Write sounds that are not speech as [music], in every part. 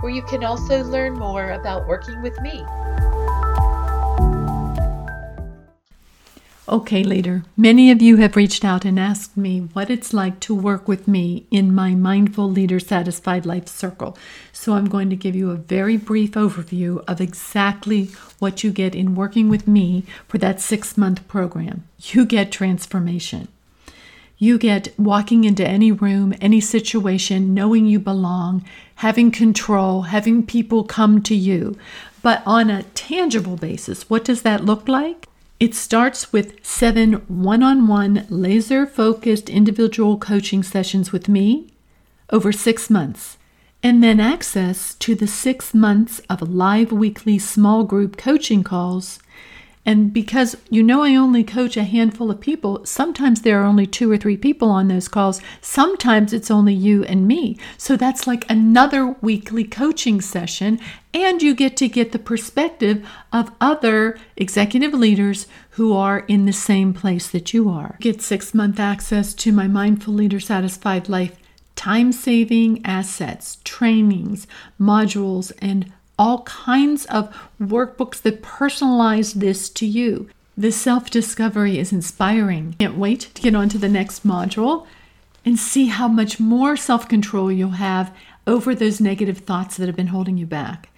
where you can also learn more about working with me. Okay, leader, many of you have reached out and asked me what it's like to work with me in my Mindful Leader Satisfied Life Circle. So I'm going to give you a very brief overview of exactly what you get in working with me for that six month program. You get transformation. You get walking into any room, any situation, knowing you belong, having control, having people come to you. But on a tangible basis, what does that look like? It starts with seven one on one, laser focused individual coaching sessions with me over six months, and then access to the six months of live weekly small group coaching calls and because you know I only coach a handful of people, sometimes there are only two or three people on those calls. Sometimes it's only you and me. So that's like another weekly coaching session. And you get to get the perspective of other executive leaders who are in the same place that you are. Get six month access to my Mindful Leader Satisfied Life time saving assets, trainings, modules, and all kinds of workbooks that personalize this to you. The self discovery is inspiring. Can't wait to get on to the next module and see how much more self control you'll have over those negative thoughts that have been holding you back.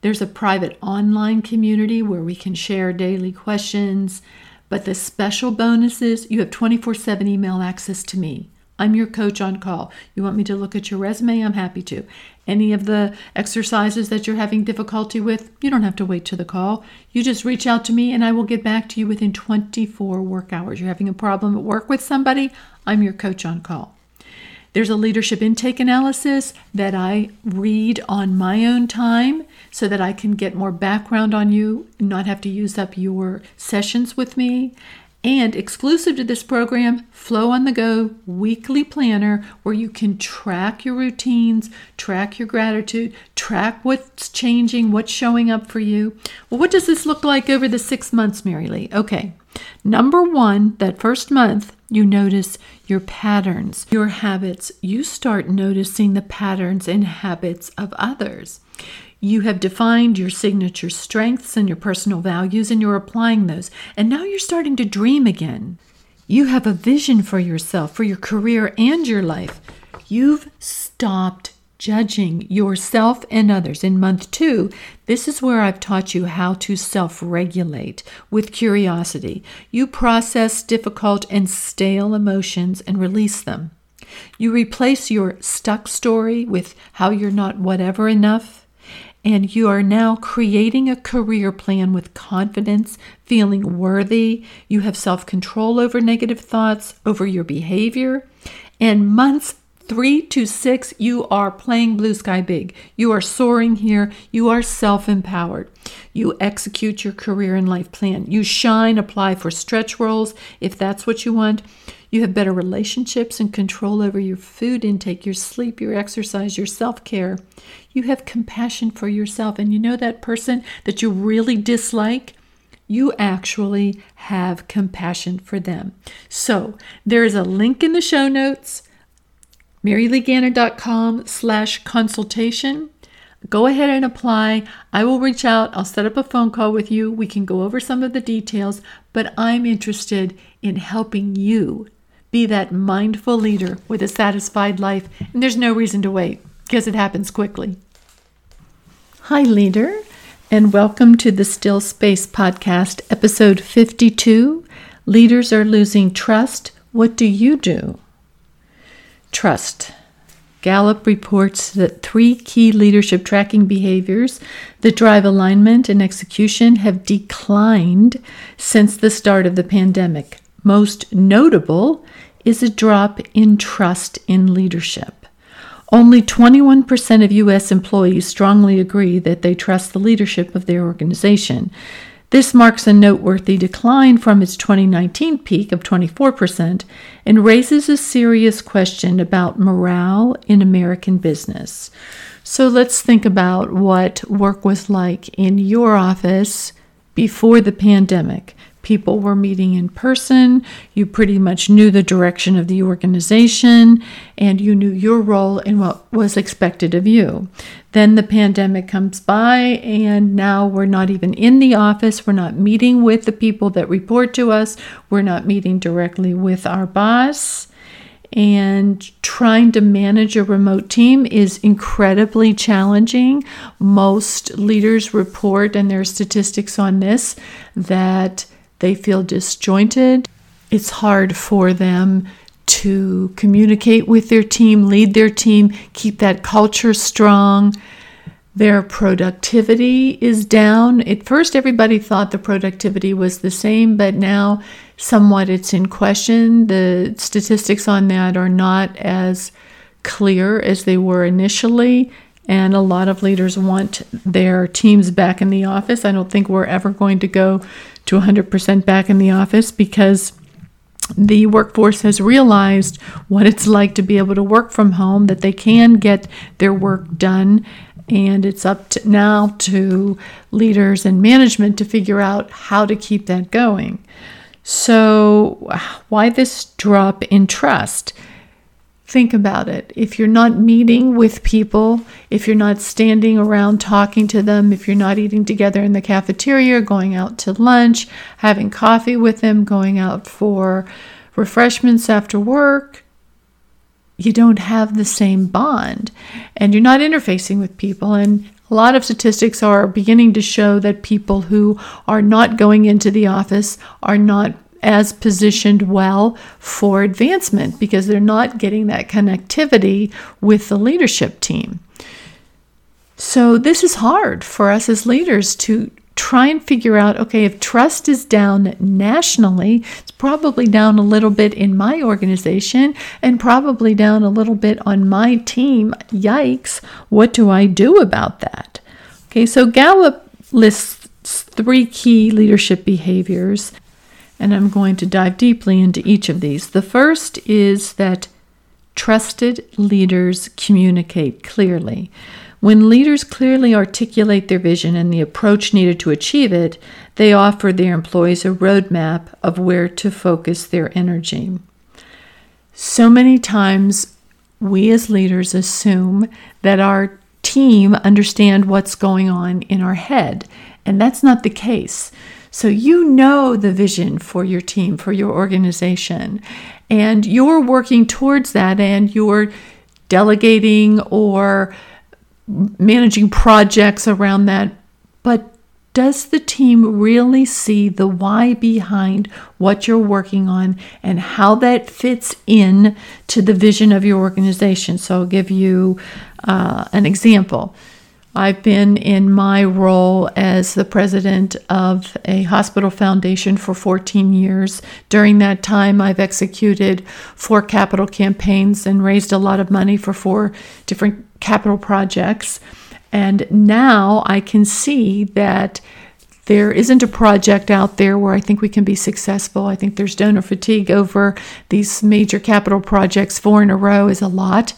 There's a private online community where we can share daily questions, but the special bonuses you have 24 7 email access to me. I'm your coach on call. You want me to look at your resume? I'm happy to. Any of the exercises that you're having difficulty with, you don't have to wait to the call. You just reach out to me and I will get back to you within 24 work hours. You're having a problem at work with somebody? I'm your coach on call. There's a leadership intake analysis that I read on my own time so that I can get more background on you and not have to use up your sessions with me. And exclusive to this program, Flow on the Go weekly planner where you can track your routines, track your gratitude, track what's changing, what's showing up for you. Well, what does this look like over the six months, Mary Lee? Okay. Number one, that first month, you notice your patterns, your habits. You start noticing the patterns and habits of others. You have defined your signature strengths and your personal values, and you're applying those. And now you're starting to dream again. You have a vision for yourself, for your career, and your life. You've stopped judging yourself and others. In month two, this is where I've taught you how to self regulate with curiosity. You process difficult and stale emotions and release them. You replace your stuck story with how you're not whatever enough and you are now creating a career plan with confidence, feeling worthy. You have self control over negative thoughts, over your behavior. And months three to six, you are playing blue sky big. You are soaring here. You are self empowered. You execute your career and life plan. You shine, apply for stretch roles if that's what you want. You have better relationships and control over your food intake, your sleep, your exercise, your self care. You have compassion for yourself. And you know that person that you really dislike? You actually have compassion for them. So there is a link in the show notes, maryleegannon.com slash consultation. Go ahead and apply. I will reach out. I'll set up a phone call with you. We can go over some of the details, but I'm interested in helping you be that mindful leader with a satisfied life. And there's no reason to wait because it happens quickly. Hi, leader, and welcome to the Still Space Podcast, episode 52 Leaders Are Losing Trust. What do you do? Trust. Gallup reports that three key leadership tracking behaviors that drive alignment and execution have declined since the start of the pandemic. Most notable is a drop in trust in leadership. Only 21% of U.S. employees strongly agree that they trust the leadership of their organization. This marks a noteworthy decline from its 2019 peak of 24% and raises a serious question about morale in American business. So let's think about what work was like in your office before the pandemic people were meeting in person, you pretty much knew the direction of the organization, and you knew your role and what was expected of you. Then the pandemic comes by, and now we're not even in the office. We're not meeting with the people that report to us. We're not meeting directly with our boss. And trying to manage a remote team is incredibly challenging. Most leaders report, and there are statistics on this, that they feel disjointed. It's hard for them to communicate with their team, lead their team, keep that culture strong. Their productivity is down. At first, everybody thought the productivity was the same, but now somewhat it's in question. The statistics on that are not as clear as they were initially. And a lot of leaders want their teams back in the office. I don't think we're ever going to go to 100% back in the office because the workforce has realized what it's like to be able to work from home, that they can get their work done. And it's up to now to leaders and management to figure out how to keep that going. So, why this drop in trust? Think about it. If you're not meeting with people, if you're not standing around talking to them, if you're not eating together in the cafeteria, going out to lunch, having coffee with them, going out for refreshments after work, you don't have the same bond and you're not interfacing with people. And a lot of statistics are beginning to show that people who are not going into the office are not as positioned well for advancement because they're not getting that connectivity with the leadership team. So, this is hard for us as leaders to try and figure out okay, if trust is down nationally, it's probably down a little bit in my organization and probably down a little bit on my team. Yikes, what do I do about that? Okay, so Gallup lists three key leadership behaviors and I'm going to dive deeply into each of these. The first is that trusted leaders communicate clearly. When leaders clearly articulate their vision and the approach needed to achieve it, they offer their employees a roadmap of where to focus their energy. So many times, we as leaders assume that our team understand what's going on in our head, and that's not the case. So you know the vision for your team, for your organization, and you're working towards that and you're delegating or managing projects around that. But does the team really see the why behind what you're working on and how that fits in to the vision of your organization? So I'll give you uh, an example. I've been in my role as the president of a hospital foundation for 14 years. During that time, I've executed four capital campaigns and raised a lot of money for four different capital projects. And now I can see that there isn't a project out there where I think we can be successful. I think there's donor fatigue over these major capital projects. Four in a row is a lot.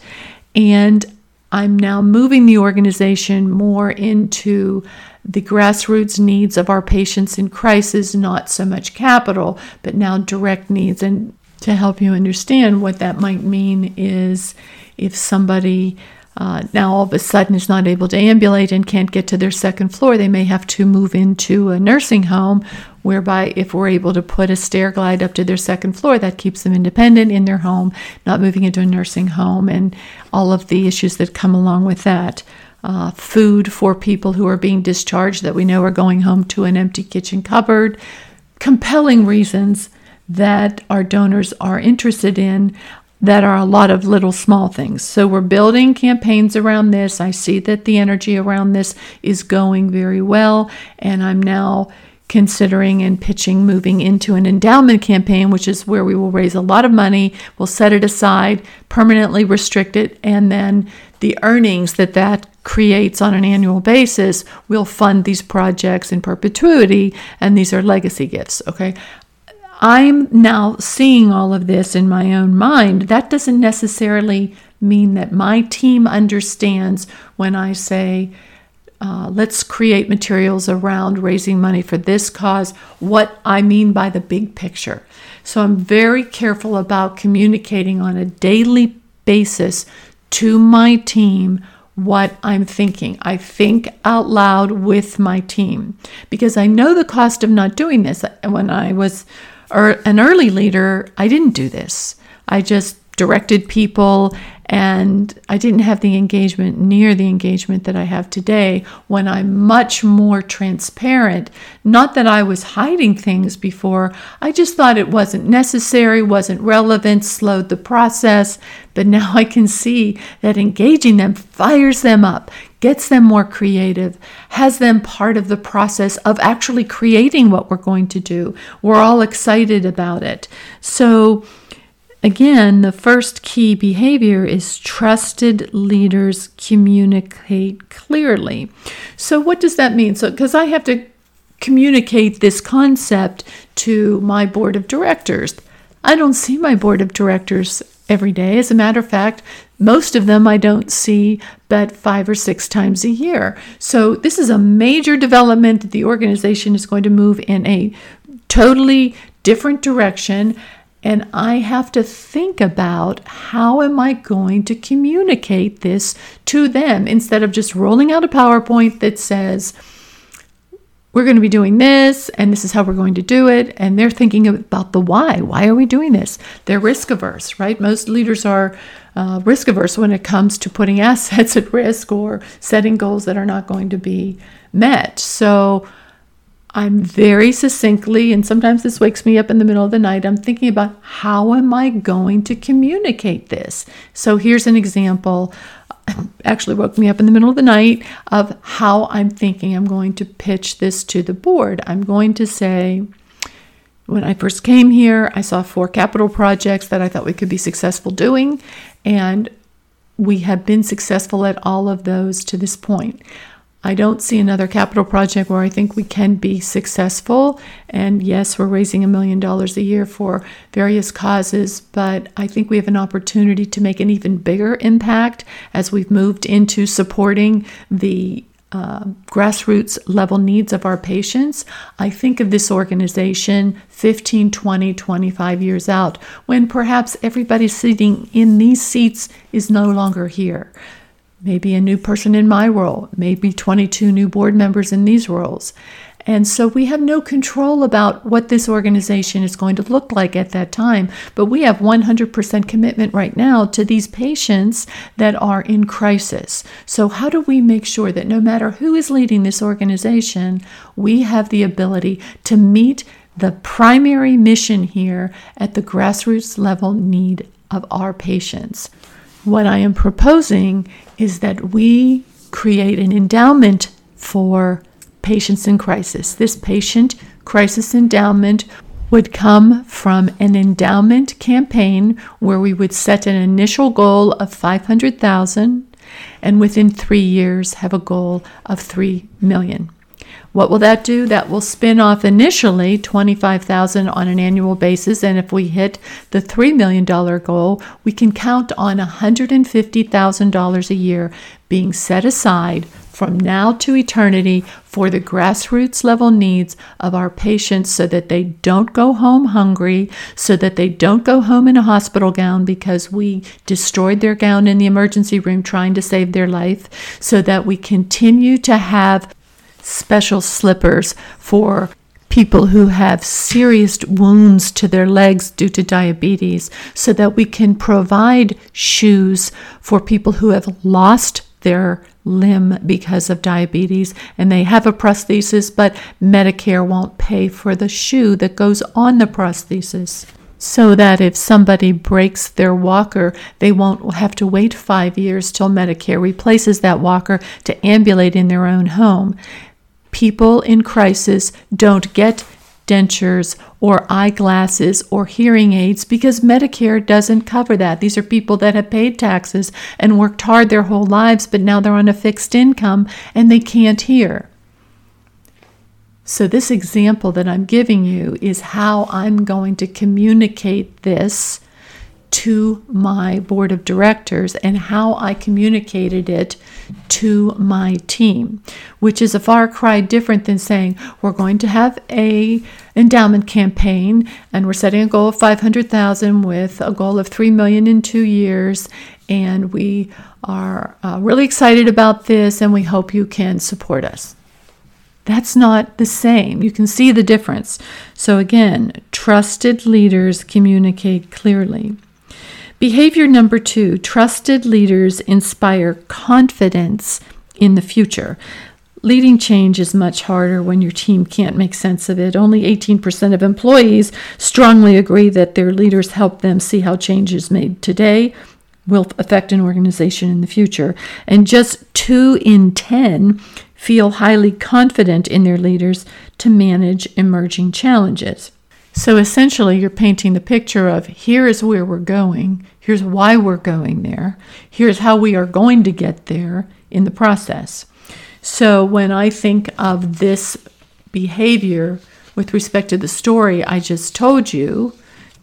And I'm now moving the organization more into the grassroots needs of our patients in crisis, not so much capital, but now direct needs. And to help you understand what that might mean is if somebody uh, now all of a sudden is not able to ambulate and can't get to their second floor, they may have to move into a nursing home. Whereby, if we're able to put a stair glide up to their second floor, that keeps them independent in their home, not moving into a nursing home, and all of the issues that come along with that. uh, food for people who are being discharged that we know are going home to an empty kitchen cupboard. Compelling reasons that our donors are interested in that are a lot of little small things. So we're building campaigns around this. I see that the energy around this is going very well, and I'm now considering and pitching moving into an endowment campaign, which is where we will raise a lot of money, we'll set it aside, permanently restrict it, and then the earnings that that creates on an annual basis will fund these projects in perpetuity, and these are legacy gifts. Okay. I'm now seeing all of this in my own mind. That doesn't necessarily mean that my team understands when I say, uh, let's create materials around raising money for this cause, what I mean by the big picture. So I'm very careful about communicating on a daily basis to my team what I'm thinking. I think out loud with my team because I know the cost of not doing this. When I was Er, an early leader, I didn't do this. I just directed people and I didn't have the engagement near the engagement that I have today when I'm much more transparent. Not that I was hiding things before, I just thought it wasn't necessary, wasn't relevant, slowed the process. But now I can see that engaging them fires them up, gets them more creative, has them part of the process of actually creating what we're going to do. We're all excited about it. So, Again, the first key behavior is trusted leaders communicate clearly. So, what does that mean? So, because I have to communicate this concept to my board of directors, I don't see my board of directors every day. As a matter of fact, most of them I don't see but five or six times a year. So, this is a major development that the organization is going to move in a totally different direction and I have to think about how am I going to communicate this to them instead of just rolling out a PowerPoint that says, we're going to be doing this and this is how we're going to do it. And they're thinking about the why. Why are we doing this? They're risk averse, right? Most leaders are uh, risk averse when it comes to putting [laughs] assets at risk or setting goals that are not going to be met. So, I'm very succinctly, and sometimes this wakes me up in the middle of the night. I'm thinking about how am I going to communicate this? So here's an example. [laughs] Actually, woke me up in the middle of the night of how I'm thinking I'm going to pitch this to the board. I'm going to say, when I first came here, I saw four capital projects that I thought we could be successful doing, and we have been successful at all of those to this point. I don't see another capital project where I think we can be successful. And yes, we're raising a million dollars a year for various causes, but I think we have an opportunity to make an even bigger impact as we've moved into supporting the uh, grassroots level needs of our patients. I think of this organization 15, 20, 25 years out when perhaps everybody sitting in these seats is no longer here maybe a new person in my role, maybe 22 new board members in these roles. And so we have no control about what this organization is going to look like at that time. But we have 100% commitment right now to these patients that are in crisis. So, how do we make sure that no matter who is leading this organization, we have the ability to meet the primary mission here at the grassroots level need of our patients? What I am proposing is that we create an endowment for patients in crisis. This patient crisis endowment would come from an endowment campaign where we would set an initial goal of 500,000 and within 3 years have a goal of 3 million. What will that do? That will spin off initially 25,000 on an annual basis and if we hit the 3 million dollar goal, we can count on $150,000 a year being set aside from now to eternity for the grassroots level needs of our patients so that they don't go home hungry, so that they don't go home in a hospital gown because we destroyed their gown in the emergency room trying to save their life, so that we continue to have special slippers for people who have serious wounds to their legs due to diabetes so that we can provide shoes for people who have lost their limb because of diabetes and they have a prosthesis, but Medicare won't pay for the shoe that goes on the prosthesis. So that if somebody breaks their walker, they won't have to wait five years till Medicare replaces that walker to ambulate in their own home. People in crisis don't get dentures or eyeglasses or hearing aids because Medicare doesn't cover that. These are people that have paid taxes and worked hard their whole lives, but now they're on a fixed income and they can't hear. So, this example that I'm giving you is how I'm going to communicate this to my board of directors and how I communicated it to my team, which is a far cry different than saying we're going to have a endowment campaign and we're setting a goal of 500,000 with a goal of 3 million in 2 years and we are uh, really excited about this and we hope you can support us. That's not the same. You can see the difference. So, again, trusted leaders communicate clearly. Behavior number two trusted leaders inspire confidence in the future. Leading change is much harder when your team can't make sense of it. Only 18% of employees strongly agree that their leaders help them see how changes made today will affect an organization in the future. And just 2 in 10 feel highly confident in their leaders to manage emerging challenges. So essentially, you're painting the picture of here is where we're going, here's why we're going there, here's how we are going to get there in the process. So when I think of this behavior with respect to the story I just told you,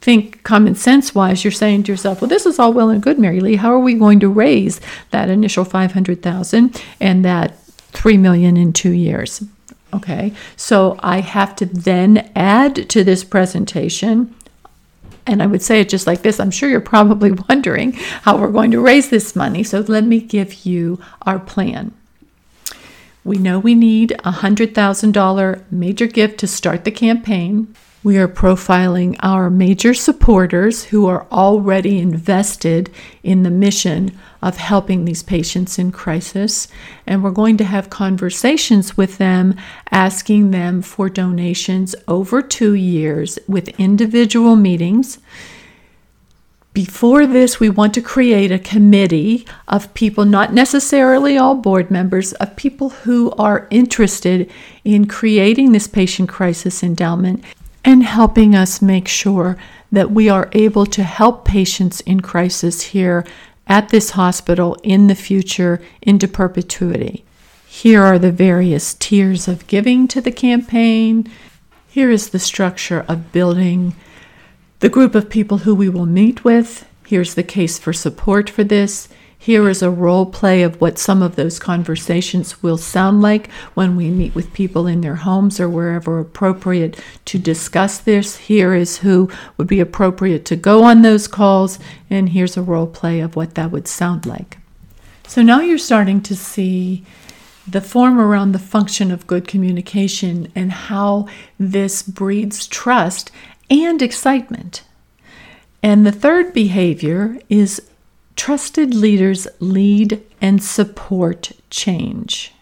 think common sense wise, you're saying to yourself, well, this is all well and good, Mary Lee. How are we going to raise that initial 500,000 and that 3 million in two years? Okay, so I have to then add to this presentation, and I would say it just like this. I'm sure you're probably [laughs] wondering how we're going to raise this money. So let me give you our plan. We know we need a $100,000 major gift to start the campaign. We are profiling our major supporters who are already invested in the mission of helping these patients in crisis. And we're going to have conversations with them, asking them for donations over two years with individual meetings. Before this, we want to create a committee of people, not necessarily all board members, of people who are interested in creating this patient crisis endowment and helping us make sure that we are able to help patients in crisis here at this hospital in the future into perpetuity. Here are the various tiers of giving to the campaign. Here is the structure of building the group of people who we will meet with. Here's the case for support for this. Here is a role play of what some of those conversations will sound like when we meet with people in their homes or wherever appropriate to discuss this. Here is who would be appropriate to go on those calls, and here's a role play of what that would sound like. So now you're starting to see the form around the function of good communication and how this breeds trust and excitement. And the third behavior is Trusted leaders lead and support change.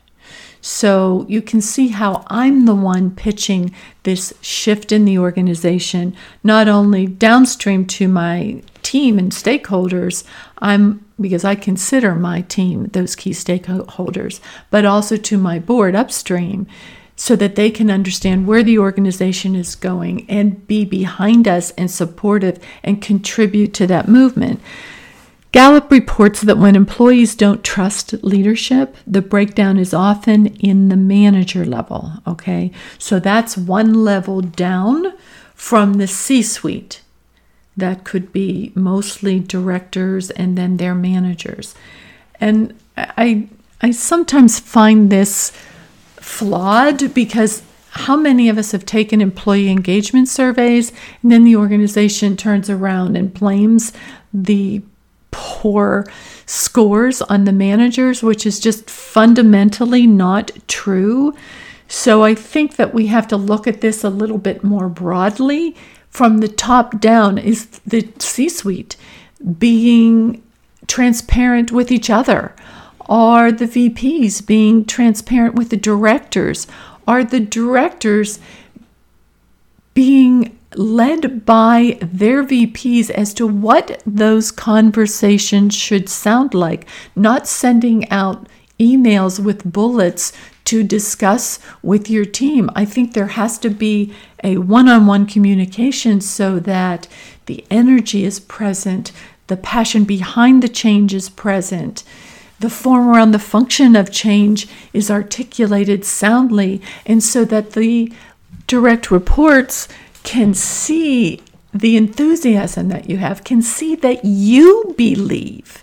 So you can see how I'm the one pitching this shift in the organization, not only downstream to my team and stakeholders, I'm because I consider my team those key stakeholders, but also to my board upstream so that they can understand where the organization is going and be behind us and supportive and contribute to that movement. Gallup reports that when employees don't trust leadership, the breakdown is often in the manager level. Okay, so that's one level down from the C suite. That could be mostly directors and then their managers. And I, I sometimes find this flawed because how many of us have taken employee engagement surveys and then the organization turns around and blames the poor scores on the managers, which is just fundamentally not true. So I think that we have to look at this a little bit more broadly. From the top down, is the C suite being transparent with each other Are the VPs being transparent with the directors? Are the directors being led by their VPs as to what those conversations should sound like, not sending out emails with bullets to discuss with your team. I think there has to be a one on one communication so that the energy is present, the passion behind the change is present. The form around the function of change is articulated soundly, and so that the direct reports can see the enthusiasm that you have, can see that you believe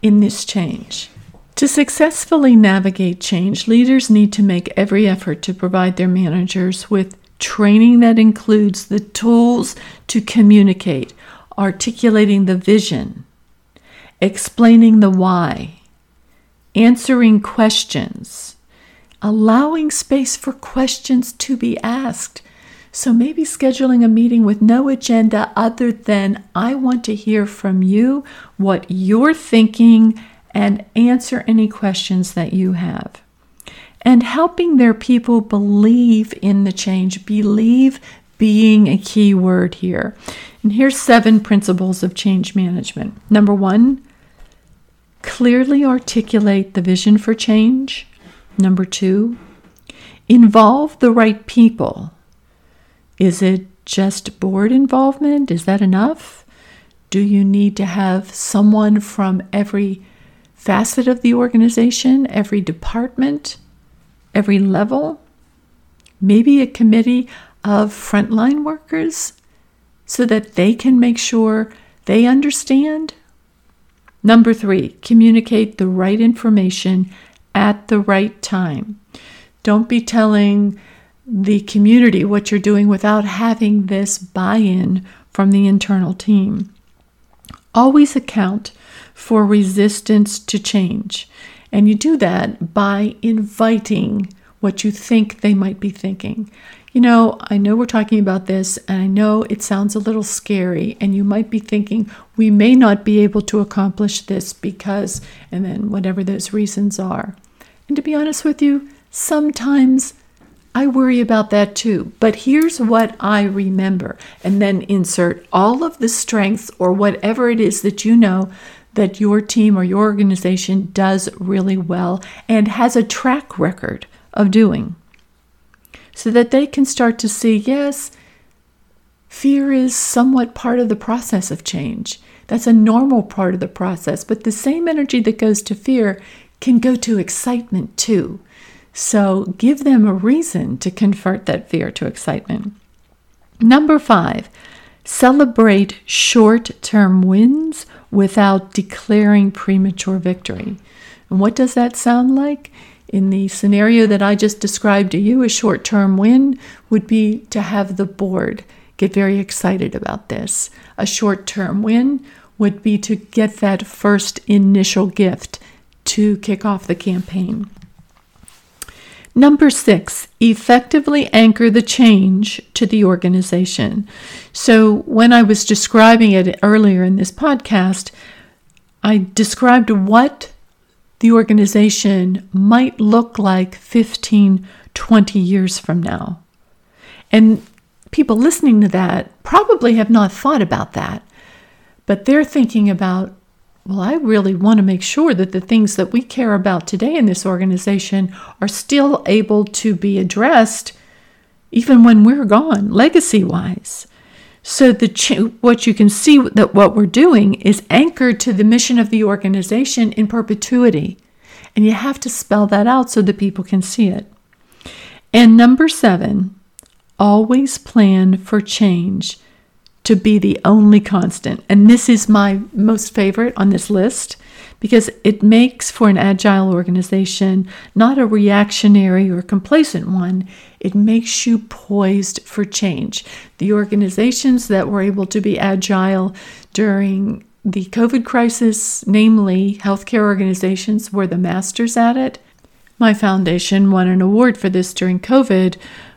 in this change. To successfully navigate change, leaders need to make every effort to provide their managers with training that includes the tools to communicate, articulating the vision, explaining the why, answering questions, allowing space for questions to be asked so maybe scheduling a meeting with no agenda other than I want to hear from you what you're thinking and answer any questions that you have. And helping their people believe in the change, believe being a key word here. And here's seven principles of change management. Number one, clearly articulate the vision for change. Number two, involve the right people is it just board involvement? Is that enough? Do you need to have someone from every facet of the organization, every department, every level? Maybe a committee of frontline workers so that they can make sure they understand? Number three, communicate the right information at the right time. Don't be telling the community what you're doing without having this buy in from the internal team. Always account for resistance to change. And you do that by inviting what you think they might be thinking. You know, I know we're talking about this, and I know it sounds a little scary, and you might be thinking we may not be able to accomplish this because, and then whatever those reasons are. And to be honest with you, sometimes I worry about that too. But here's what I remember, and then insert all of the strengths or whatever it is that you know that your team or your organization does really well and has a track record of doing. So that they can start to see yes, fear is somewhat part of the process of change. That's a normal part of the process, but the same energy that goes to fear can go to excitement too. So give them a reason to convert that fear to excitement. Number five, celebrate short term wins without declaring premature victory. And what does that sound like? In the scenario that I just described to you, a short term win would be to have the board get very excited about this. A short term win would be to get that first initial gift to kick off the campaign. Number six, effectively anchor the change to the organization. So, when I was describing it earlier in this podcast, I described what the organization might look like 15, 20 years from now. And people listening to that probably have not thought about that, but they're thinking about well, I really want to make sure that the things that we care about today in this organization are still able to be addressed even when we're gone, legacy wise. So the ch- what you can see that what we're doing is anchored to the mission of the organization in perpetuity. And you have to spell that out so that people can see it. And number 7, always plan for change to be the only constant. And this is my most favorite on this list because it makes for an agile organization, not a reactionary or complacent one. It makes you poised for change. The organizations that were able to be agile during the COVID crisis, namely healthcare organizations, were the masters at it. My foundation won an award for this during COVID.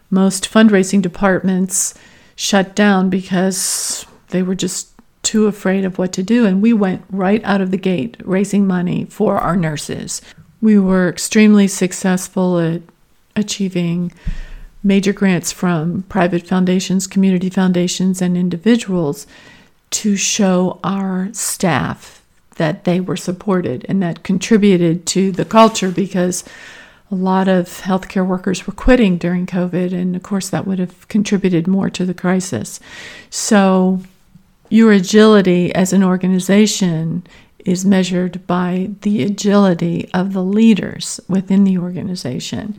Most fundraising departments shut down because they were just too afraid of what to do. And we went right out of the gate raising money for our nurses. we were extremely successful at achieving major grants from private foundations, community foundations, and individuals to show our staff that they were supported and that contributed to the culture because a lot of healthcare workers were quitting during COVID, and of course, that would have contributed more to the crisis. So, your agility as an organization is measured by the agility of the leaders within the organization.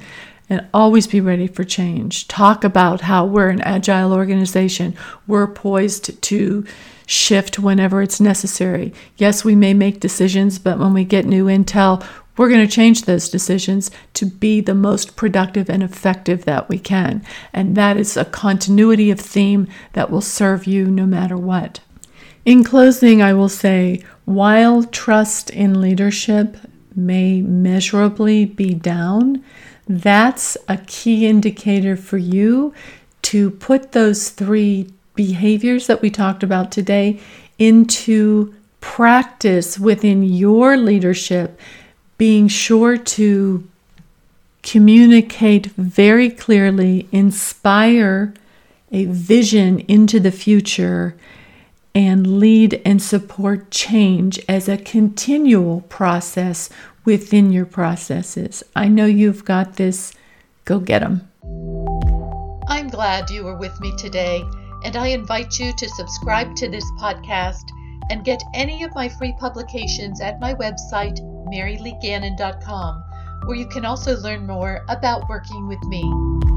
And always be ready for change. Talk about how we're an agile organization. We're poised to shift whenever it's necessary. Yes, we may make decisions, but when we get new intel, we're going to change those decisions to be the most productive and effective that we can. And that is a continuity of theme that will serve you no matter what. In closing, I will say while trust in leadership may measurably be down, that's a key indicator for you to put those three behaviors that we talked about today into practice within your leadership, being sure to communicate very clearly, inspire a vision into the future, and lead and support change as a continual process within your processes. I know you've got this. Go get them. I'm glad you were with me today and I invite you to subscribe to this podcast and get any of my free publications at my website, maryleegannon.com, where you can also learn more about working with me.